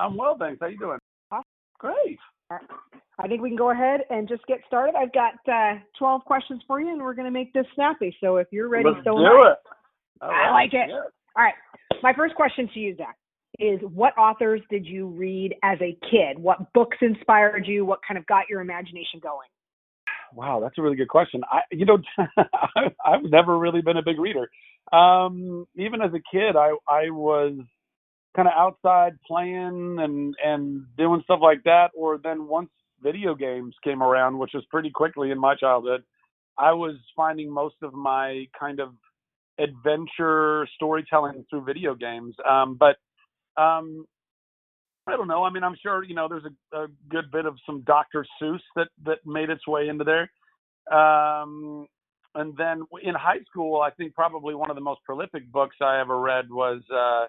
I'm well, thanks. How you doing? Awesome. Great. I think we can go ahead and just get started. I've got uh, 12 questions for you, and we're going to make this snappy. So if you're ready, Let's so do it. I right. like it. Yeah. All right. My first question to you, Zach, is what authors did you read as a kid? What books inspired you? What kind of got your imagination going? Wow, that's a really good question. I, you know, I, I've never really been a big reader. Um, even as a kid, I I was kind of outside playing and and doing stuff like that. Or then once video games came around, which was pretty quickly in my childhood, I was finding most of my kind of adventure storytelling through video games. Um, but um, I don't know. I mean, I'm sure you know there's a, a good bit of some Dr. Seuss that that made its way into there. Um, and then in high school, I think probably one of the most prolific books I ever read was uh,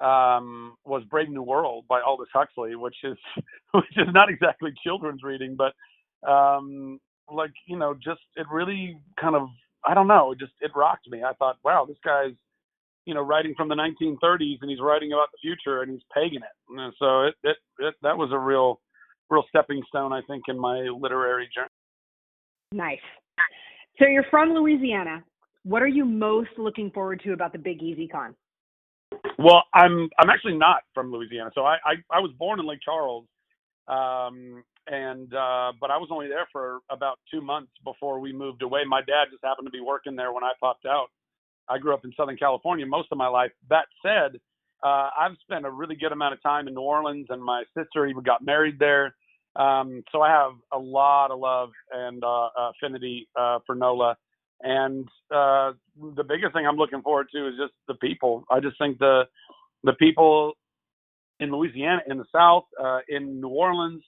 um, was Brave New World by Aldous Huxley, which is which is not exactly children's reading, but um, like you know, just it really kind of I don't know, it just it rocked me. I thought, wow, this guy's you know writing from the 1930s and he's writing about the future and he's pegging it. And so it, it it that was a real real stepping stone, I think, in my literary journey. Nice. So you're from Louisiana. What are you most looking forward to about the Big Easy Con? Well, I'm I'm actually not from Louisiana, so I I, I was born in Lake Charles, um, and uh, but I was only there for about two months before we moved away. My dad just happened to be working there when I popped out. I grew up in Southern California most of my life. That said, uh, I've spent a really good amount of time in New Orleans, and my sister even got married there. Um, so I have a lot of love and uh, affinity uh, for NOLA. And uh, the biggest thing I'm looking forward to is just the people. I just think the the people in Louisiana, in the South, uh, in New Orleans,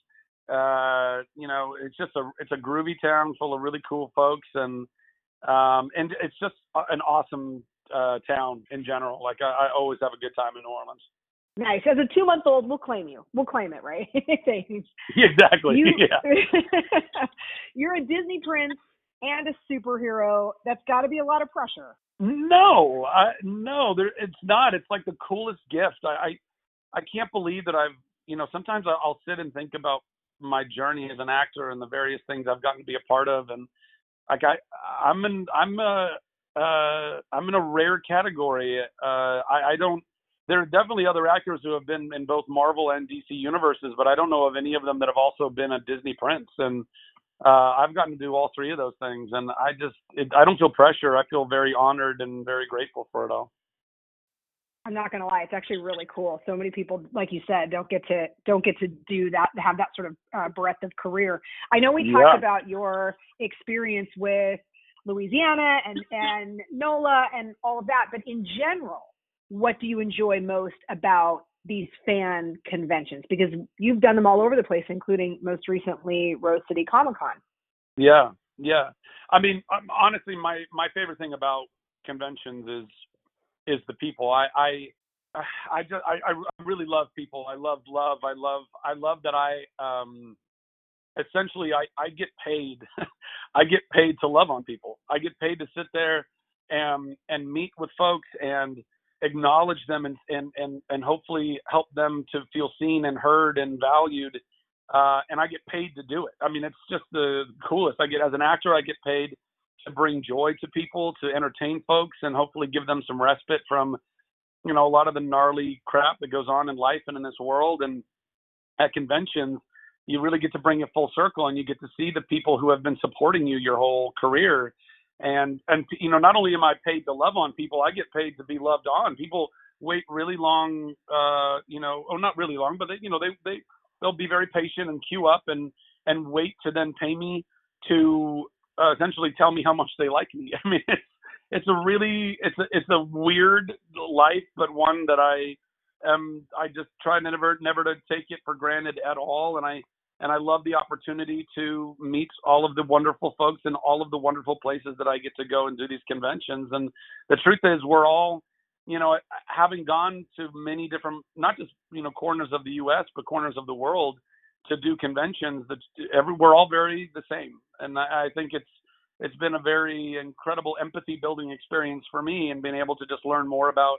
uh, you know, it's just a it's a groovy town full of really cool folks, and um, and it's just an awesome uh, town in general. Like I, I always have a good time in New Orleans. Nice. As a two month old, we'll claim you. We'll claim it, right? Exactly. You, Yeah. you're a Disney prince and a superhero. That's got to be a lot of pressure. No, I, no, there, it's not. It's like the coolest gift. I, I, I can't believe that I've, you know, sometimes I'll sit and think about my journey as an actor and the various things I've gotten to be a part of, and like I, I'm in, I'm a, uh, I'm in a rare category. Uh, I, I don't. There are definitely other actors who have been in both Marvel and DC universes, but I don't know of any of them that have also been a Disney prince. And uh, I've gotten to do all three of those things, and I just it, I don't feel pressure. I feel very honored and very grateful for it all. I'm not gonna lie, it's actually really cool. So many people, like you said, don't get to don't get to do that, have that sort of uh, breadth of career. I know we talked Yeah. about your experience with Louisiana and and NOLA and all of that, but in general, what do you enjoy most about these fan conventions? Because you've done them all over the place, including most recently Rose City Comic Con. Yeah, yeah. I mean, um, honestly, my my favorite thing about conventions is is the people. I I I just I, I really love people. I love love. I love I love that I um essentially I I get paid. I get paid to love on people. I get paid to sit there and and meet with folks and acknowledge them and and and, and hopefully help them to feel seen and heard and valued uh, and I get paid to do it. I mean, it's just the coolest. I get as an actor, I get paid to bring joy to people, to entertain folks, and hopefully give them some respite from, you know, a lot of the gnarly crap that goes on in life and in this world. And at conventions, you really get to bring it full circle, and you get to see the people who have been supporting you your whole career. And and you know, not only am I paid to love on people, I get paid to be loved on. People wait really long, uh, you know, oh not really long, but they, you know, they they they'll be very patient and queue up and and wait to then pay me to uh, essentially tell me how much they like me. I mean, it's it's a really it's a it's a weird life, but one that I am I just try never never to take it for granted at all, and I and I love the opportunity to meet all of the wonderful folks in all of the wonderful places that I get to go and do these conventions. And the truth is, we're all you know, having gone to many different, not just you know corners of the U.S. but corners of the world to do conventions, that every we're all very the same, and I, I think it's it's been a very incredible empathy building experience for me, and being able to just learn more about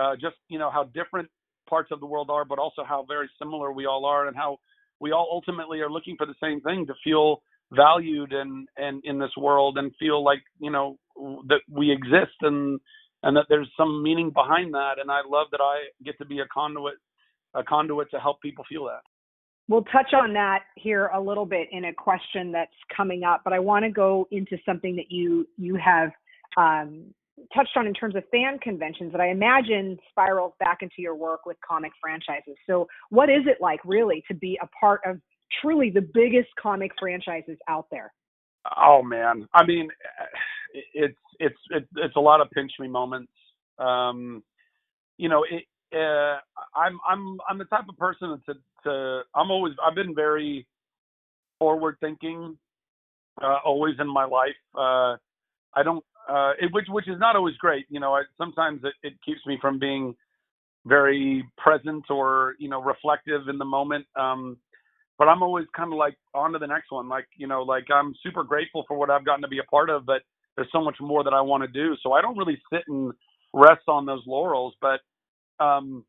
uh, just you know how different parts of the world are, but also how very similar we all are, and how we all ultimately are looking for the same thing to feel valued and and in this world and feel like you know that we exist and and that there's some meaning behind that. And i love that i get to be a conduit a conduit to help people feel that. We'll touch on that here a little bit in a question that's coming up, but I want to go into something that you you have um, touched on in terms of fan conventions that I imagine spirals back into your work with comic franchises. So, what is it like really to be a part of truly the biggest comic franchises out there? Oh man, I mean, it's it's it's, it's a lot of pinch me moments. Um, you know, it, uh, I'm I'm I'm the type of person to to I'm always I've been very forward thinking uh, always in my life. Uh, I don't uh, it, which which is not always great. You know, I, sometimes it, it keeps me from being very present or you know reflective in the moment. Um, but I'm always kind of like on to the next one. Like you know, like I'm super grateful for what I've gotten to be a part of, but there's so much more that I want to do. So I don't really sit and rest on those laurels. But um,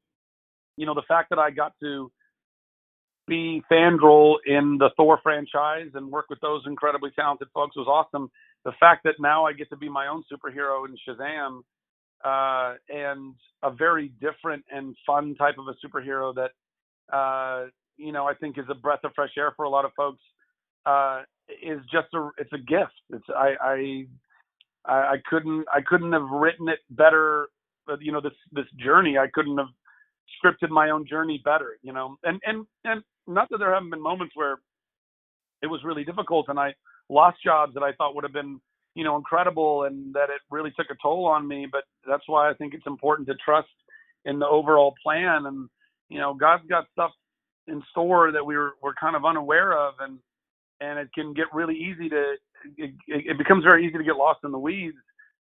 you know, the fact that I got to be Fandral in the Thor franchise and work with those incredibly talented folks was awesome. The fact that now I get to be my own superhero in Shazam, uh, and a very different and fun type of a superhero that, uh, you know, I think is a breath of fresh air for a lot of folks, uh, is just a, it's a gift. It's, I, I, I couldn't, I couldn't have written it better. You know, this, this journey, I couldn't have scripted my own journey better, you know, and, and, and not that there haven't been moments where it was really difficult and I lost jobs that I thought would have been, you know, incredible and that it really took a toll on me. But that's why I think it's important to trust in the overall plan. And, you know, God's got stuff in store that we were, we're kind of unaware of and, and it can get really easy to, it, it becomes very easy to get lost in the weeds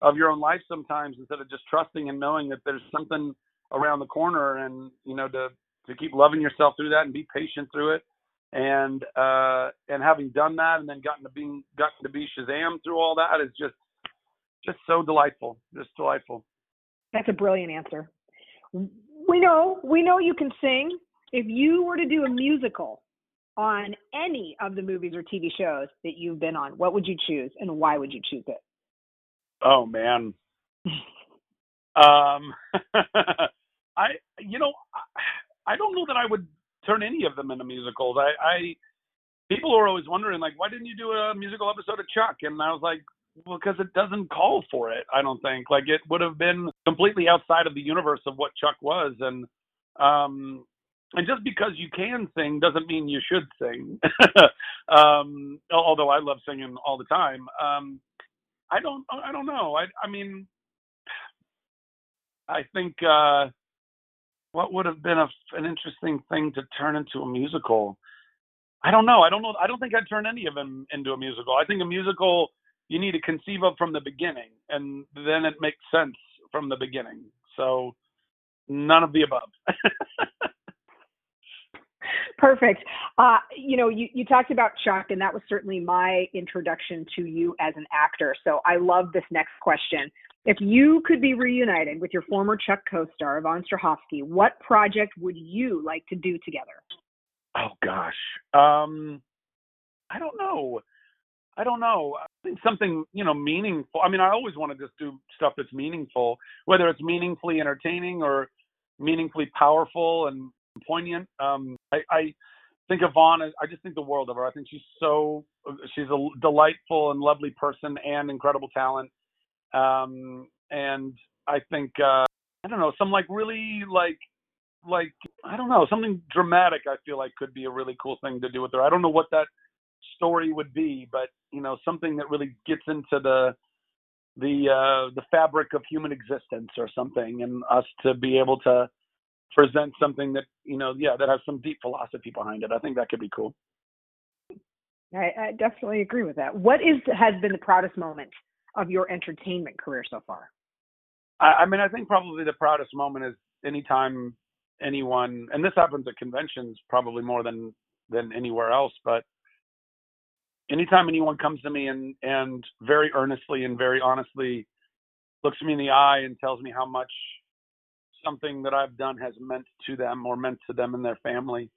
of your own life sometimes instead of just trusting and knowing that there's something around the corner and, you know, to, to keep loving yourself through that and be patient through it. And uh, and having done that and then gotten to being gotten to be Shazam through all that is just just so delightful, just delightful. That's a brilliant answer. We know we know you can sing. If you were to do a musical on any of the movies or TV shows that you've been on, what would you choose and why would you choose it? Oh man. um I you know I don't know that I would turn any of them into musicals. I, I people are always wondering like, why didn't you do a musical episode of Chuck? And I was like, well, because it doesn't call for it. I don't think like it would have been completely outside of the universe of what Chuck was, and um, and just because you can sing doesn't mean you should sing. um, although I love singing all the time. Um, I don't. I don't know. I. I mean, I think. uh what would have been a, an interesting thing to turn into a musical? I don't know. I don't know. I don't think I'd turn any of them into a musical. I think a musical you need to conceive of from the beginning, and then it makes sense from the beginning. So none of the above. Perfect. Uh, you know, you, you talked about Chuck, and that was certainly my introduction to you as an actor. So I love this next question. If you could be reunited with your former Chuck co-star, Yvonne Strahovski, what project would you like to do together? Oh gosh. Um I don't know. I don't know. I think something, you know, meaningful. I mean, I always want to just do stuff that's meaningful, whether it's meaningfully entertaining or meaningfully powerful and poignant. Um I, I think Yvonne, I just think the world of her. I think she's so, she's a delightful and lovely person and incredible talent. Um, and I think uh, I don't know some like really like like I don't know something dramatic. I feel like could be a really cool thing to do with her. I don't know what that story would be, but you know something that really gets into the the uh, the fabric of human existence or something, and us to be able to present something that you know yeah that has some deep philosophy behind it. I think that could be cool. I, I definitely agree with that. What is has been the proudest moment of your entertainment career so far? I, I mean, I think probably the proudest moment is anytime anyone, and this happens at conventions probably more than than anywhere else, but anytime anyone comes to me and and very earnestly and very honestly looks me in the eye and tells me how much something that I've done has meant to them or meant to them and their family.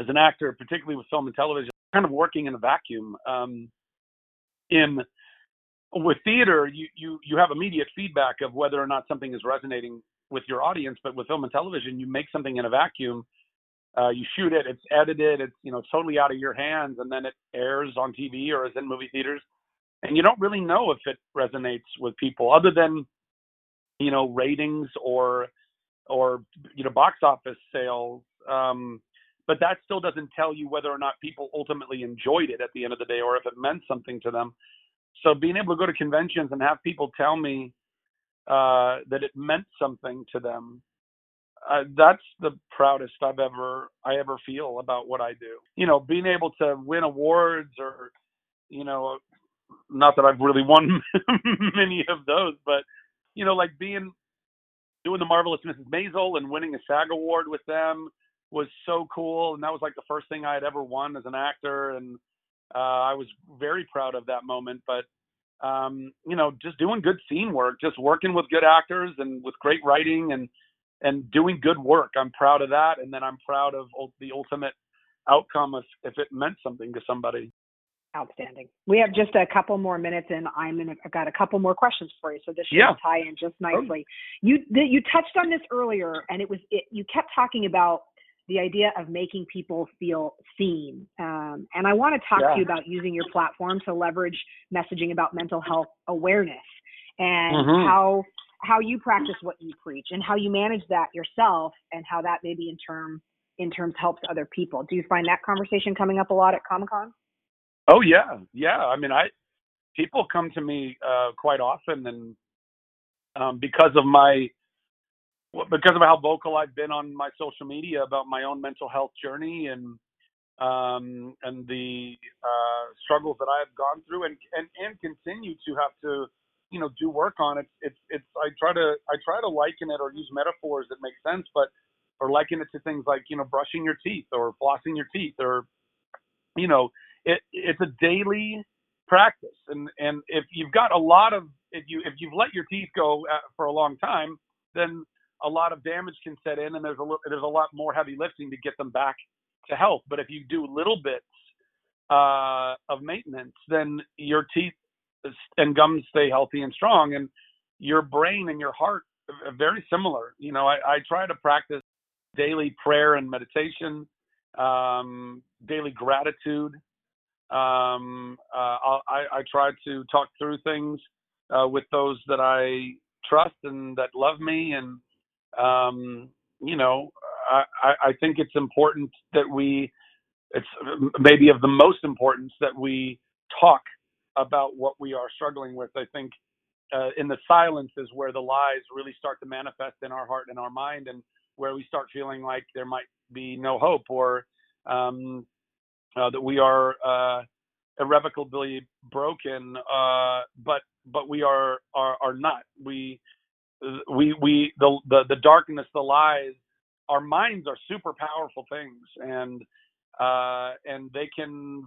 As an actor, particularly with film and television, kind of working in a vacuum. Um, in with theater, you you you have immediate feedback of whether or not something is resonating with your audience. But with film and television, you make something in a vacuum. Uh, you shoot it, it's edited, it's you know totally out of your hands, and then it airs on TV or is in movie theaters, and you don't really know if it resonates with people, other than you know ratings or or you know box office sales. Um, but that still doesn't tell you whether or not people ultimately enjoyed it at the end of the day or if it meant something to them. So being able to go to conventions and have people tell me uh, that it meant something to them, uh, that's the proudest I've ever I ever feel about what I do. You know, being able to win awards or, you know, not that I've really won many of those, but you know, like being doing the marvelous Mrs. Maisel and winning a SAG award with them was so cool, and that was like the first thing I had ever won as an actor, and uh, I was very proud of that moment. But um, you know, just doing good scene work, just working with good actors and with great writing and and doing good work. I'm proud of that, and then I'm proud of the ultimate outcome if if it meant something to somebody. Outstanding. We have just a couple more minutes, and I'm in. A, I've got a couple more questions for you, so this should yeah. tie in just nicely. You the, you touched on this earlier, and it was it, you kept talking about the idea of making people feel seen. Um, and I want to talk yeah. to you about using your platform to leverage messaging about mental health awareness and mm-hmm. how how you practice what you preach and how you manage that yourself and how that maybe in term in terms helps other people. Do you find that conversation coming up a lot at Comic Con? Oh yeah, yeah. I mean, I people come to me uh, quite often, and um, because of my because of how vocal I've been on my social media about my own mental health journey and um, and the uh, struggles that I have gone through and, and and continue to have to you know do work on it. It's it's I try to I try to liken it or use metaphors that make sense, but or liken it to things like you know brushing your teeth or flossing your teeth or you know it it's a daily practice and and if you've got a lot of if you if you've let your teeth go uh, for a long time then a lot of damage can set in, and there's a there's a lot more heavy lifting to get them back to health. But if you do little bits uh, of maintenance, then your teeth and gums stay healthy and strong, and your brain and your heart are very similar. You know, I, I try to practice daily prayer and meditation, um, daily gratitude. Um, uh, I, I try to talk through things uh, with those that I trust and that love me, and um, you know, I, I think it's important that we, it's maybe of the most importance that we talk about what we are struggling with. I think uh, in the silence is where the lies really start to manifest in our heart and our mind, and where we start feeling like there might be no hope or um, uh, that we are uh, irrevocably broken. Uh, but but we are are are not. We we we the the the darkness, the lies. Our minds are super powerful things, and uh, and they can.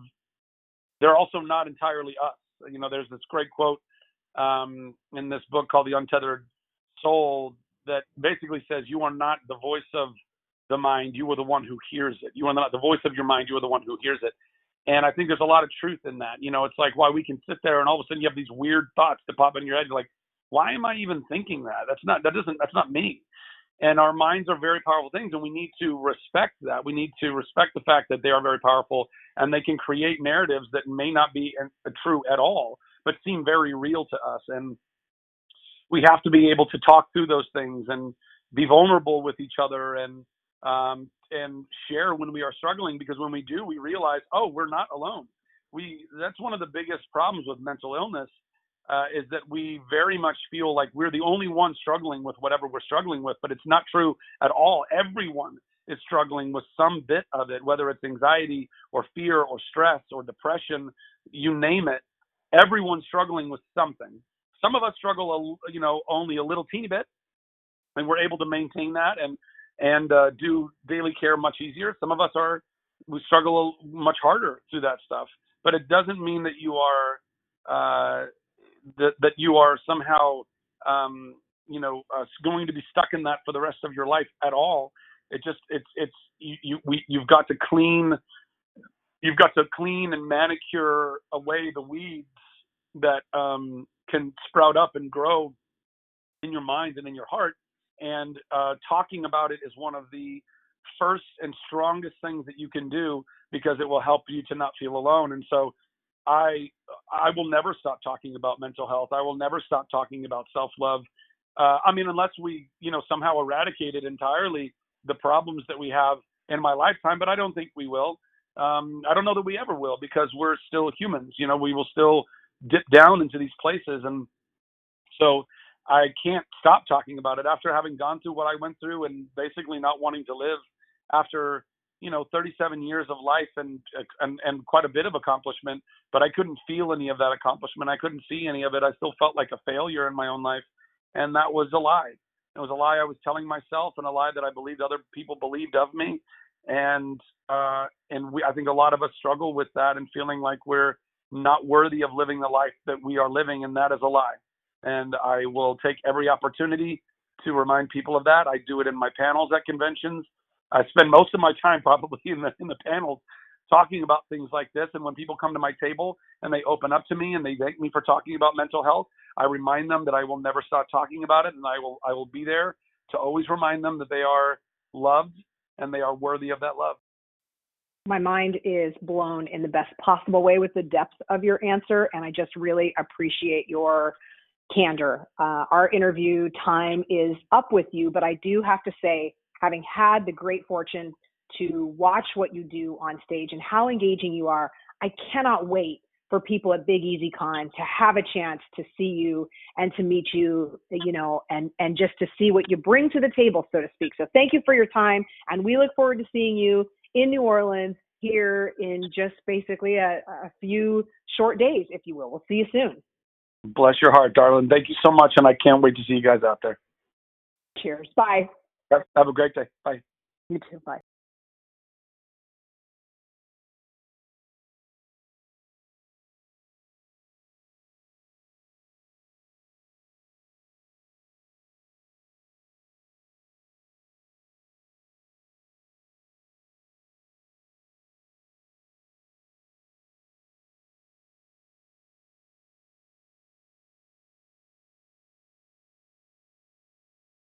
They're also not entirely us. You know, there's this great quote um, in this book called The Untethered Soul that basically says, "You are not the voice of the mind. You are the one who hears it. You are not the voice of your mind. You are the one who hears it." And I think there's a lot of truth in that. You know, it's like why we can sit there and all of a sudden you have these weird thoughts that pop in your head. You're like, why am I even thinking that? That's not that doesn't that's not me. And our minds are very powerful things, and we need to respect that. We need to respect the fact that they are very powerful, and they can create narratives that may not be true at all, but seem very real to us. And we have to be able to talk through those things and be vulnerable with each other and um, and share when we are struggling because when we do, we realize, oh, we're not alone. We that's one of the biggest problems with mental illness uh, is that we very much feel like we're the only one struggling with whatever we're struggling with, but it's not true at all. Everyone is struggling with some bit of it, whether it's anxiety or fear or stress or depression, you name it. Everyone's struggling with something. Some of us struggle, you know, only a little teeny bit, and we're able to maintain that and and uh, do daily care much easier. Some of us are we struggle much harder through that stuff, but it doesn't mean that you are uh, that that you are somehow um, you know uh, going to be stuck in that for the rest of your life at all. It just it's it's you you we, you've got to clean you've got to clean and manicure away the weeds that um, can sprout up and grow in your mind and in your heart. And uh, talking about it is one of the first and strongest things that you can do because it will help you to not feel alone. And so I I will never stop talking about mental health. I will never stop talking about self-love. Uh, I mean, unless we, you know, somehow eradicated entirely the problems that we have in my lifetime, but I don't think we will. Um, I don't know that we ever will because we're still humans. You know, we will still dip down into these places, and so I can't stop talking about it after having gone through what I went through and basically not wanting to live after you know 37 years of life and and and quite a bit of accomplishment but i couldn't feel any of that accomplishment. I couldn't see any of it. I still felt like a failure in my own life and that was a lie. It was a lie i was telling myself and a lie that i believed other people believed of me and uh and we i think a lot of us struggle with that and feeling like we're not worthy of living the life that we are living and that is a lie. And i will take every opportunity to remind people of that. I do it in my panels at conventions I spend most of my time probably in the in the panels talking about things like this. And when people come to my table and they open up to me and they thank me for talking about mental health, I remind them that I will never stop talking about it, and I will I will be there to always remind them that they are loved and they are worthy of that love. My mind is blown in the best possible way with the depth of your answer, and I just really appreciate your candor. Uh, our interview time is up with you, but I do have to say having had the great fortune to watch what you do on stage and how engaging you are, I cannot wait for people at Big Easy Con to have a chance to see you and to meet you, you know, and and just to see what you bring to the table, so to speak. So thank you for your time, and we look forward to seeing you in New Orleans here in just basically a, a few short days, if you will. We'll see you soon. Bless your heart, darling. Thank you so much, and I can't wait to see you guys out there. Cheers. Bye. Have a great day. Bye. You too. Bye.